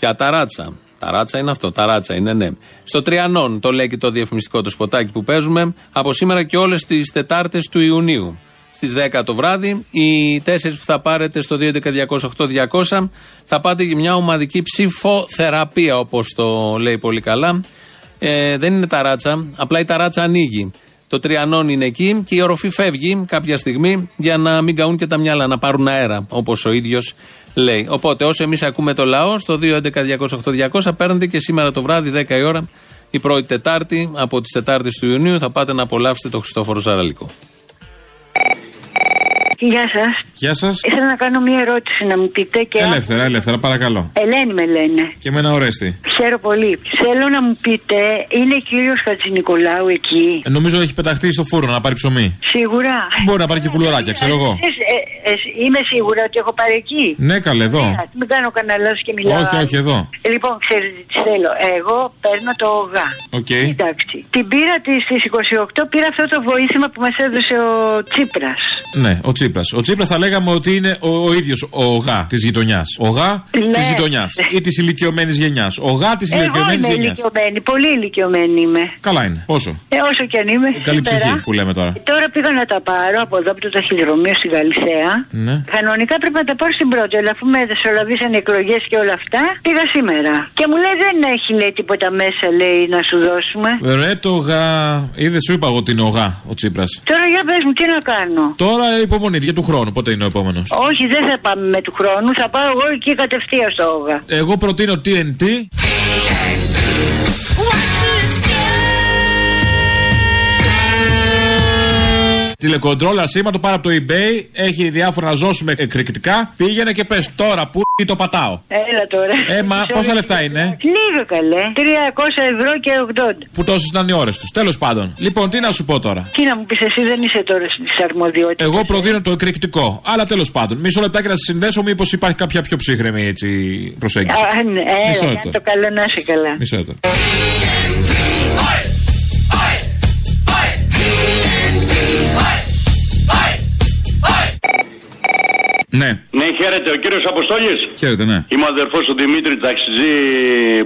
Ποια Ταράτσα; Ταράτσα είναι αυτό, ταράτσα είναι, ναι. Στο Τριανόν, το λέει και το διαφημιστικό το σποτάκι που παίζουμε, από σήμερα και όλες τις Τετάρτες του Ιουνίου. Στις 10 το βράδυ, οι τέσσερις που θα πάρετε στο 2.11.208.200 θα πάτε για μια ομαδική ψηφοθεραπεία, όπως το λέει πολύ καλά. Ε, δεν είναι ταράτσα, απλά η ταράτσα ανοίγει. Το τριανόν είναι εκεί και η οροφή φεύγει κάποια στιγμή για να μην καούν και τα μυαλά, να πάρουν αέρα, όπως ο ίδιος λέει. Οπότε, όσο εμείς ακούμε το λαό, στο 2.11.208.200 παίρνετε και σήμερα το βράδυ, 10 η ώρα, η πρώτη Τετάρτη, από τις Τετάρτε του Ιουνίου, θα πάτε να απολαύσετε το Χριστόφορο Ζαραλικό. Γεια σας. Γεια σας. Ήθελα να κάνω μία ερώτηση να μου πείτε και. Ελεύθερα, ελεύθερα, παρακαλώ. Ελένη με λένε. Και με ένα ορέστη. Χαίρομαι πολύ. Θέλω να μου πείτε, είναι κύριος Χατζηνικολάου εκεί; Ε, νομίζω έχει πεταχτεί στο φούρνο να πάρει ψωμί. Σίγουρα. Μπορεί να πάρει και κουλουράκια, ξέρω εγώ. Ε, ε, ε, είμαι σίγουρα ότι έχω πάρει εκεί. Ναι, καλέ, εδώ. Ε, Μην κάνω κανένα λάθος και μιλάω. Όχι, όχι, εδώ. Ε, Λοιπόν, ξέρετε τι θέλω. Εγώ παίρνω το ΟΓΑ. Οκ. Εντάξει. Την πήρα τη στις 28, πήρα αυτό το βοήθημα που μας έδωσε ο Τσίπρας. Ναι, ο Τσίπρα. Ο Τσίπρας θα λέγαμε ότι είναι ο, ο ίδιος ο ΟΓΑ της γειτονιάς. Ο ΟΓΑ Ναι. τη γειτονιάς ή της ηλικιωμένης γενιάς. Ο ΟΓΑ της Εγώ ηλικιωμένης είμαι γενιάς. ηλικιωμένη, πολύ ηλικιωμένη είμαι. Καλά είναι. Πόσο; Ε, όσο και αν είμαι. Καλή σήμερα. ψυχή που λέμε τώρα. Τώρα πήγα να τα πάρω από εδώ από το ταχυδρομείο στην Καλυθέα. Ναι. Κανονικά πρέπει να τα πάρω στην πρώτη, αλλά αφού με δεσολαβήσαν οι εκλογές και όλα αυτά, πήγα σήμερα. Και μου λέει δεν έχει λέει τίποτα μέσα, λέει να σου δώσουμε. Ρε το γά. Είδε σου είπα εγώ ότι είναι ο γά ο Τσίπρας. Τώρα για πες μου τι να κάνω. Τώρα υπομονή για του χρόνου. Πότε είναι ο επόμενος; Όχι, δεν θα πάμε με του χρόνου, θα πάω εγώ εκεί κατευθείαν στο όγα. Εγώ προτείνω TNT. Τηλεκοντρόλα σήμα το πάρα από το eBay. Έχει διάφορα να ζώσουμε εκρηκτικά. Πήγαινε και πες τώρα που ή το πατάω. Έλα τώρα. Ε, μα πόσα λεφτά είναι; Λίγο καλέ. 300 ευρώ και 80. Που τόσες ήταν οι ώρες τους. Τέλος πάντων. Λοιπόν, τι να σου πω τώρα. Τι να μου πεις, εσύ δεν είσαι τώρα στις αρμοδιότητες. Εγώ προδίνω το εκρηκτικό. Αλλά τέλος πάντων. Μισό λεπτάκι να σα συνδέσω, μήπως υπάρχει κάποια πιο ψύχρεμη έτσι, προσέγγιση. Α, ναι, Μισό έλα, λεπτό. να το καλό να είσαι καλά. Μισό λεπτό. Ναι, Ναι, χαίρετε, ο κύριος Αποστόλης. χαίρετε, ναι. Είμαι ο αδερφός του Δημήτρη Ταξιτζή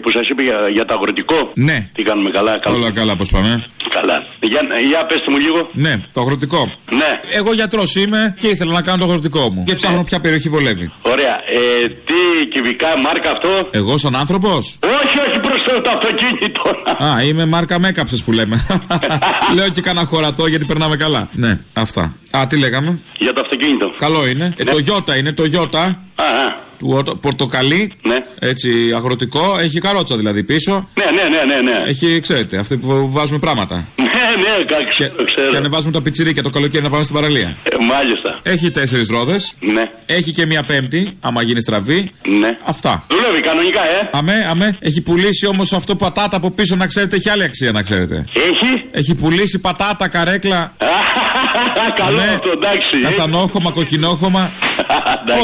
που σας είπε για, για το αγροτικό. Ναι. Τι κάνουμε καλά, καλά. Όλα καλά, πώ πάμε. Καλά. Για, για πέστε μου λίγο. Ναι, το αγροτικό. Ναι. Εγώ γιατρός είμαι και ήθελα να κάνω το αγροτικό μου. Και ψάχνω ποια περιοχή βολεύει. Ωραία. Ε, τι κυβικά μάρκα αυτό; Εγώ σαν άνθρωπος; Όχι, όχι προ το, το αυτοκίνητο. Α, είμαι μάρκα μέκαψε που λέμε. Λέω και κανένα χωρατό γιατί περνάμε καλά. Ναι, αυτά. Α, τι λέγαμε; Για το αυτοκίνητο. Καλό είναι. Ε, το Ιώτα είναι, το Ιώτα. Α, α. Του ότο- πορτοκαλί. Ναι. Έτσι, αγροτικό. Έχει καρότσα δηλαδή πίσω. Ναι, ναι, ναι, ναι. ναι. Έχει, ξέρετε, αυτή που βάζουμε πράγματα. Ναι, ναι, κα- ξέρω, ξέρω. Και ανεβάζουμε τα πιτσιρίκια το καλοκαίρι να πάμε στην παραλία. Ε, μάλιστα. Έχει τέσσερις ρόδες. Ναι. Έχει και μία πέμπτη, άμα γίνει στραβή. Ναι. Αυτά. Δουλεύει κανονικά, ε. Αμέ, αμέ. Έχει πουλήσει όμως αυτό πατάτα από πίσω, να ξέρετε, έχει άλλη αξία, να ξέρετε. Έχει; Έχει πουλήσει πατάτα, καρέκλα. Καλό αμέ, αυτό, εντάξει. Καστανόχωμα, κοκκινόχωμα.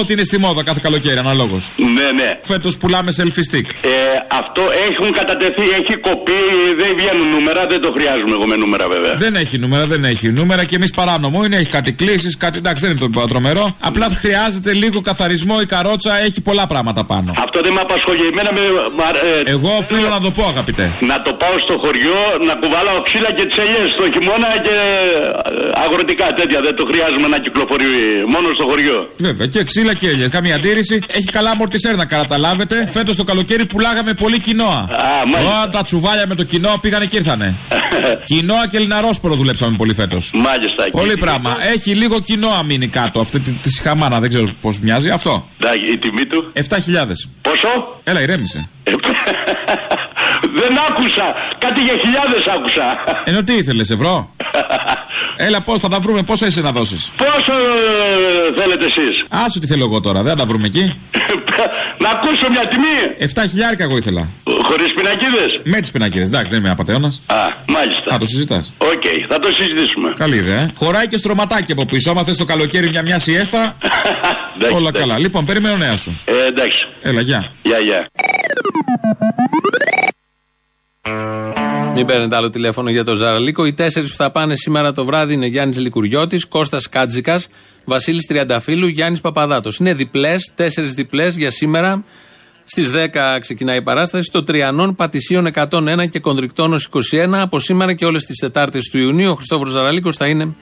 Ό,τι είναι στη μόδα κάθε καλοκαίρι, αναλόγως. Ναι, ναι. Φέτος πουλάμε selfie stick. Ε, αυτό έχουν κατατεθεί, έχει κοπεί, δεν βγαίνουν νούμερα, δεν το χρειάζομαι εγώ με νούμερα βέβαια. Δεν έχει νούμερα, δεν έχει νούμερα και εμείς παράνομο είναι. Έχει κάτι κλήσεις, κάτι. Εντάξει, δεν είναι το τρομερό. Απλά χρειάζεται λίγο καθαρισμό. Η καρότσα έχει πολλά πράγματα πάνω. Αυτό δεν με απασχολεί. Εμένα με, μα- ε, Εγώ οφείλω να το πω, αγαπητέ. να το πάω στο χωριό, να κουβαλάω ξύλα και τσελιές στο χειμώνα και ε, αγροτικά τέτοια. Δεν το χρειάζομαι να κυκλοφορεί μόνο στο χωριό. Βέβαια, και ξύλα και έλιες. Καμία αντίρρηση. Έχει καλά αμορτισέρ να καταλάβετε. Φέτος το καλοκαίρι πουλάγαμε πολύ κοινόα. μάλιστα. Ω, τα τσουβάλια με το κοινό πήγανε και ήρθανε. κοινόα και ελληναρόσπορο δουλέψαμε πολύ φέτος. Μάλιστα. Πολύ πράγμα. Έχει λίγο κοινόα μείνει κάτω. Αυτή τη, τη σιχαμάνα, δεν ξέρω πώς μοιάζει. Αυτό. Εντάξει, η τιμή του; 7.000. Πόσο; Έλα, ηρέμησε. δεν άκουσα. Κάτι για χιλιάδες άκουσα. Ενώ τι ήθελες, ευρώ; Έλα, πώς θα τα βρούμε, πόσα είσαι να δώσεις; Πόσο ε, θέλετε εσείς; Άσου τι θέλω εγώ τώρα, δεν θα τα βρούμε εκεί. να ακούσω μια τιμή. 7 χιλιάρικα εγώ ήθελα. Χωρίς πινακίδες; Με τις πινακίδες, εντάξει, δεν είμαι απατεώνας. Α, μάλιστα. Α, το συζητάς. Οκ, θα το συζητήσουμε. Καλή ιδέα. ε. Χωράει και στρωματάκι από πίσω. Άμα θες το καλοκαίρι μια μια σιέστα. Εντάξει, όλα εντάξει. καλά. Λοιπόν, περιμένω νέας σου. Ε, εντάξει. Έλα, γεια. Γεια, γεια. Μην παίρνετε άλλο τηλέφωνο για το Ζαραλίκο. Οι τέσσερις που θα πάνε σήμερα το βράδυ είναι Γιάννης Λικουριώτης, Κώστας Κάτζικας, Βασίλης Τριανταφύλου, Γιάννης Παπαδάτος. Είναι διπλές, τέσσερις διπλές για σήμερα. Στις 10 ξεκινάει η παράσταση. Στο Τριανών Πατησίων 101 και Κονδρικτόνος 21. Από σήμερα και όλες τις Τετάρτες του Ιουνίου ο Χριστόφορος Ζαραλίκος θα είναι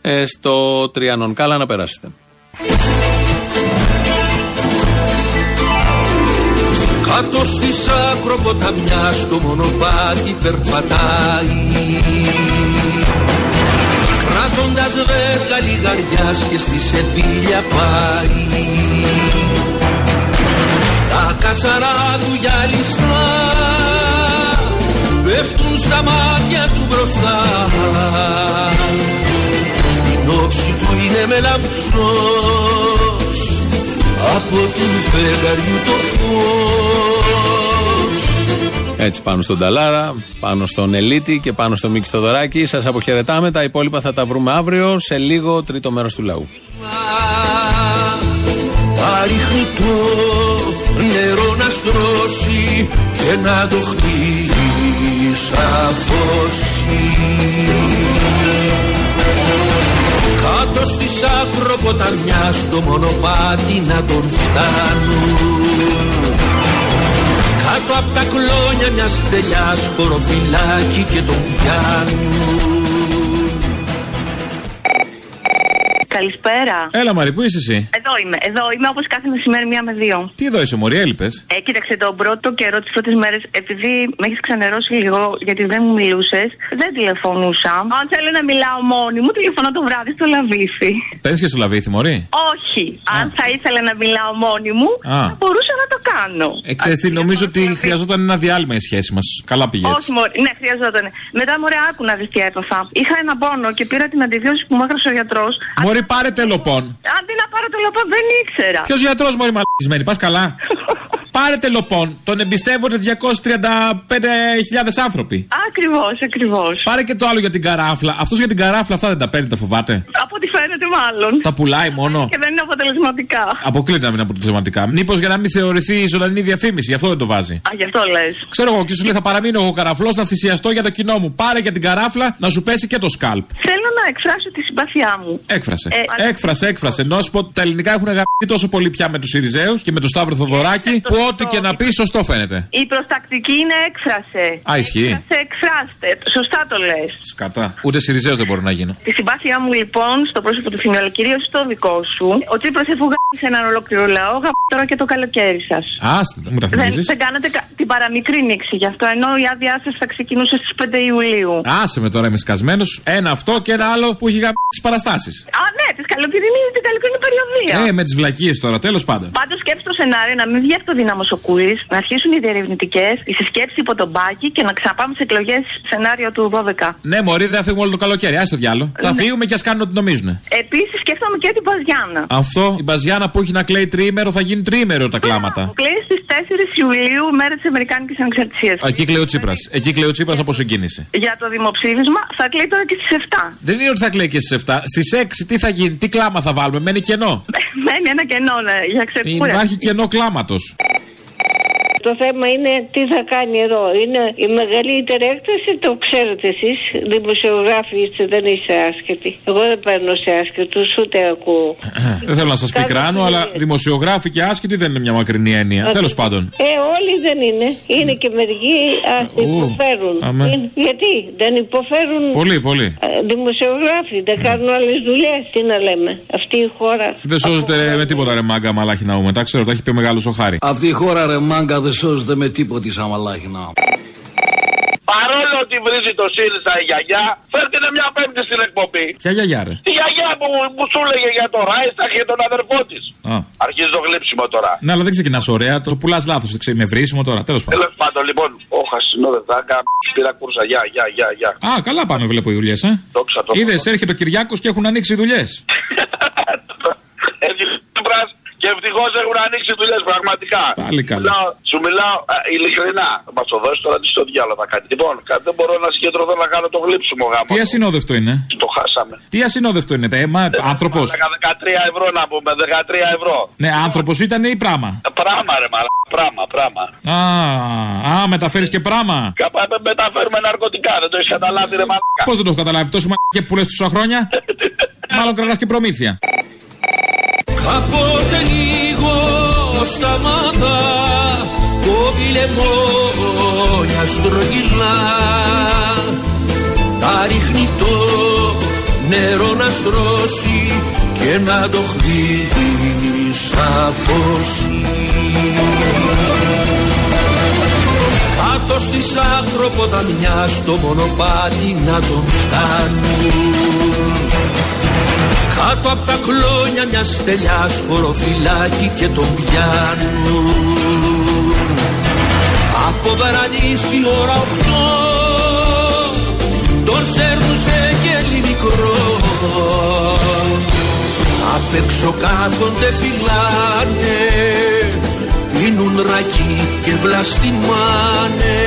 ε, στο Τριανών. Καλά να περάσετε. Κάτω στη σάκροποταμιά στο μονοπάτι περπατάει. Κράτοντας βέργα λιγαριάς και στη Σεβίλια πάει. Τα κατσαρά του γυαλιστά πέφτουν στα μάτια του μπροστά. Στην όψη του είναι μελαμψός από του φεγγαριού το φως Έτσι πάνω στον Ταλάρα, πάνω στον Ελίτη και πάνω στο Μίκη Θοδωράκη. Σας αποχαιρετάμε. Τα υπόλοιπα θα τα βρούμε αύριο σε λίγο τρίτο μέρος του λαού. Θα ρίχνει το νερό να στρώσει και να το χτίσαφώσει Κάτω στη σάκροποταμιά στο μονοπάτι να τον φτάνουν. Κάτω απ' τα κλόνια μιας τελιάς χωροφυλάκι και τον πιάνουν Καλησπέρα. Έλα, Μαρή, πού είσαι εσύ; Εδώ είμαι. Εδώ είμαι όπως κάθε μεσημέρι μία με δύο. Τι εδώ είσαι, Μωρή, έλειπες; Ε, κοίταξε τον πρώτο καιρό, τις πρώτες μέρες, επειδή με έχεις ξενερώσει λίγο, γιατί δεν μου μιλούσες, δεν τηλεφωνούσα. Αν θέλω να μιλάω μόνη μου, τηλεφωνώ το βράδυ στο λαβίθι. Πες και στο λαβίθι, Μωρή; Όχι. Αν θα ήθελα να μιλάω μόνη μου, Α. θα μπορούσα να το κάνω. Ε, ξέρεις τι, νομίζω ότι χρειαζόταν ένα διάλειμμα η σχέση μας. Καλά πήγε έτσι. Όχι, μωρέ. Ναι, χρειαζόταν. Μετά, μωρέ, άκου να δεις τι έπαθα. Είχα ένα πόνο και πήρα την αντιβίωση που μου έγραψε ο γιατρός. Μωρή, πάρε τελοπών. Αντί να πάρω το λεπτό, δεν ήξερα. Ποιος γιατρός, Μωρή, μαλακισμένη, πας καλά. Πάρε τελοπών. Τον εμπιστεύονται 235.000 άνθρωποι. Ακριβώς, ακριβώς. Πάρε και το άλλο για την καράφλα. Αυτό για την καράφλα αυτά δεν τα παίρνει, τα φοβάται. Από ό,τι φαίνεται, μάλλον. Τα πουλάει μόνο. Και δεν είναι αποτελεσματικά. Αποκλείται να μην είναι αποτελεσματικά. Μήπως για να μην θεωρηθεί ζωντανή διαφήμιση, γι' αυτό δεν το βάζει. Α, γι' αυτό λες. Ξέρω εγώ και σου λέει θα παραμείνω εγώ καραφλός, θα θυσιαστώ για το κοινό μου. Πάρε για την καράφλα να σου πέσει και το σκάλπ. Θέλω να εκφράσω τη συμπάθειά μου. Έκφρασε. Ε, έκφρασε, έκφρασε. Ενώ σου πω ότι τα ελληνικά έχουν αγαπηθεί τόσο πολύ πια με τους Ιριζέους και με τον Σταύρο Θοδωράκη που ό,τι και να πεις σωστό φαίνεται. Η προστακτική είναι έκφρασε. Α, ισχύει. Έκφρασε, εκφράστε. Σωστά το λες. Σκατά. Ούτε Σιριζέο δεν μπορώ να γίνω. Τη συμπάθειά μου λοιπόν στο πρόσωπο του Θημιόλα, κυρίως στο δικό σου. Ο Τσίπρας εφού γάμισε έναν ολόκληρο λαό, γάμισε τώρα και το καλοκαίρι σας. Άστα, μου τα Δεν, θυμίζεις; δεν κάνατε κα- την παραμικρή νήξη γι' αυτό, ενώ η άδειά σας θα ξεκινούσε στις 5 Ιουλίου. Άσε με τώρα, είμαι σκασμένος. Ένα αυτό και ένα άλλο που έχει γαμίσει τις παραστάσεις. Α, ναι, τη καλοκαιρινή την καλοκαιρινή περιοδία. Ε, με τις βλακίες τώρα, τέλος πάντων. Πάντως σκέψτε το σενάριο να μην βγει αυτοδύναμο ο Κούρη, να αρχίσουν οι διερευνητικές, η συσκέψη υπό τον μπάκι και να ξαναπάμε σε εκλογές σενάριο του 12. Ναι, Μωρή, δεν θα φύγουμε όλο το καλοκαίρι. Άσε το διάλο. Θα φύγουμε και ας κάνουν ό,τι νομίζουν. Επίσης σκέφτομαι και την Παζιάννα. Αυτό, η Μπαζιάνα που έχει να κλαίει τριήμερο θα γίνει τριήμερο τα κλάματα. Που κλαίει στις 4 Ιουλίου, μέρα της Αμερικάνικης Ανεξαρτησίας. Εκεί κλαίει ο Τσίπρας. Εκεί κλαίει ο Τσίπρας από συγκίνηση. Για το δημοψήφισμα θα κλαίει τώρα και στις 7. Δεν είναι ότι θα κλαίει και στις 7. Στις 6 τι θα γίνει, τι κλάμα θα βάλουμε, μένει κενό. Μένει ένα κενό, ναι, για ξεκούραση. Υπάρχει κενό κλάματος. Το θέμα είναι τι θα κάνει εδώ. Είναι η μεγαλύτερη έκταση, το ξέρετε εσείς. Δημοσιογράφοι είστε, δεν είστε άσχετοι. Εγώ δεν παίρνω σε άσχετου, ούτε ακούω. Δεν θέλω να σας πικράνω, αλλά δημοσιογράφοι και άσχετοι δεν είναι μια μακρινή έννοια. Τέλος πάντων. Ε, όλοι δεν είναι. Είναι και μερικοί άσχετοι Ου, υποφέρουν. αμέ. Είναι- γιατί δεν υποφέρουν. Πολύ, πολύ. ε, Δημοσιογράφοι δεν κάνουν άλλες δουλειές. Τι να λέμε. Αυτή η χώρα. Δεν σώζεται με τίποτα ρε μάγκα μαλάχι να Τα ξέρω, τα έχει πει ο μεγάλος ο Χάρη. Αυτή η χώρα ρε μάγκα δεν σώζεται με τίποτη σαν μαλάχινα. Παρόλο ότι βρίζει το ΣΥΡΙΖΑ η γιαγιά, φέρτε μια πέμπτη στην εκπομπή. Ποια γιαγιά ρε; Τη γιαγιά που, που σου έλεγε για το Ράισταχ και τον αδερφό της. Α. Αρχίζει το γλύψιμο τώρα. Ναι, αλλά δεν ξεκινάς ωραία, το πουλάς λάθος. Με βρίσιμο τώρα, τέλος πάντων. Τέλος πάντων, λοιπόν, ο Χασινό δεν θα κα... πήρα κούρσα. Γεια, γεια, γεια, γεια. Α, καλά πάμε, βλέπω οι δουλειές, ε. Δόξα τω Είδες, έρχεται ο Κυριάκος και έχουν ανοίξει δουλειές. Ευτυχώς και ευτυχώς έχουν ανοίξει δουλειές πραγματικά. Πάλι καλά. Μιλάω, σου μιλάω ε, ειλικρινά. Θα μας το δώσεις τώρα τι στο διάλογο θα κάνει. Λοιπόν, κα- δεν μπορώ να συγκεντρωθώ να κάνω το γλύψιμο γάμο. Τι ασυνόδευτο είναι; Το χάσαμε. Τι ασυνόδευτο είναι, αίμα, άνθρωπος. Έλεγα 13 ευρώ να πούμε, 13 ευρώ. Ναι, άνθρωπος ήταν ή πράγμα. Ε, Πράγμα ρε μαλά, πράγμα, πράγμα. Α, α μεταφέρεις και πράγμα. Κάπου μεταφέρουμε ναρκωτικά, δεν το έχεις καταλάβει ρε μαλάκα. Πώς δεν το έχω καταλάβει, τόσο μαλακία που λες τόσα χρόνια; Μάλλον κρατάς και προμήθεια. Κάποτε λίγο σταμάτα κόβει λεμόνια στρογγυλά. Τα ρίχνει το νερό να στρώσει και να το χρυσαφώσει κάτω στις αγροποταμιά στο μονοπάτι να τον φτάνουν κάτω από τα κλόνια μιας στελιάς χωροφυλάκι και τον πιάνουν. Από βαρανίσει ώρα οχτώ Τον σέρνουν σε γέλι μικρό. Απ' έξω κάθονται φυλάνε Πίνουν ρακί και βλαστημάνε.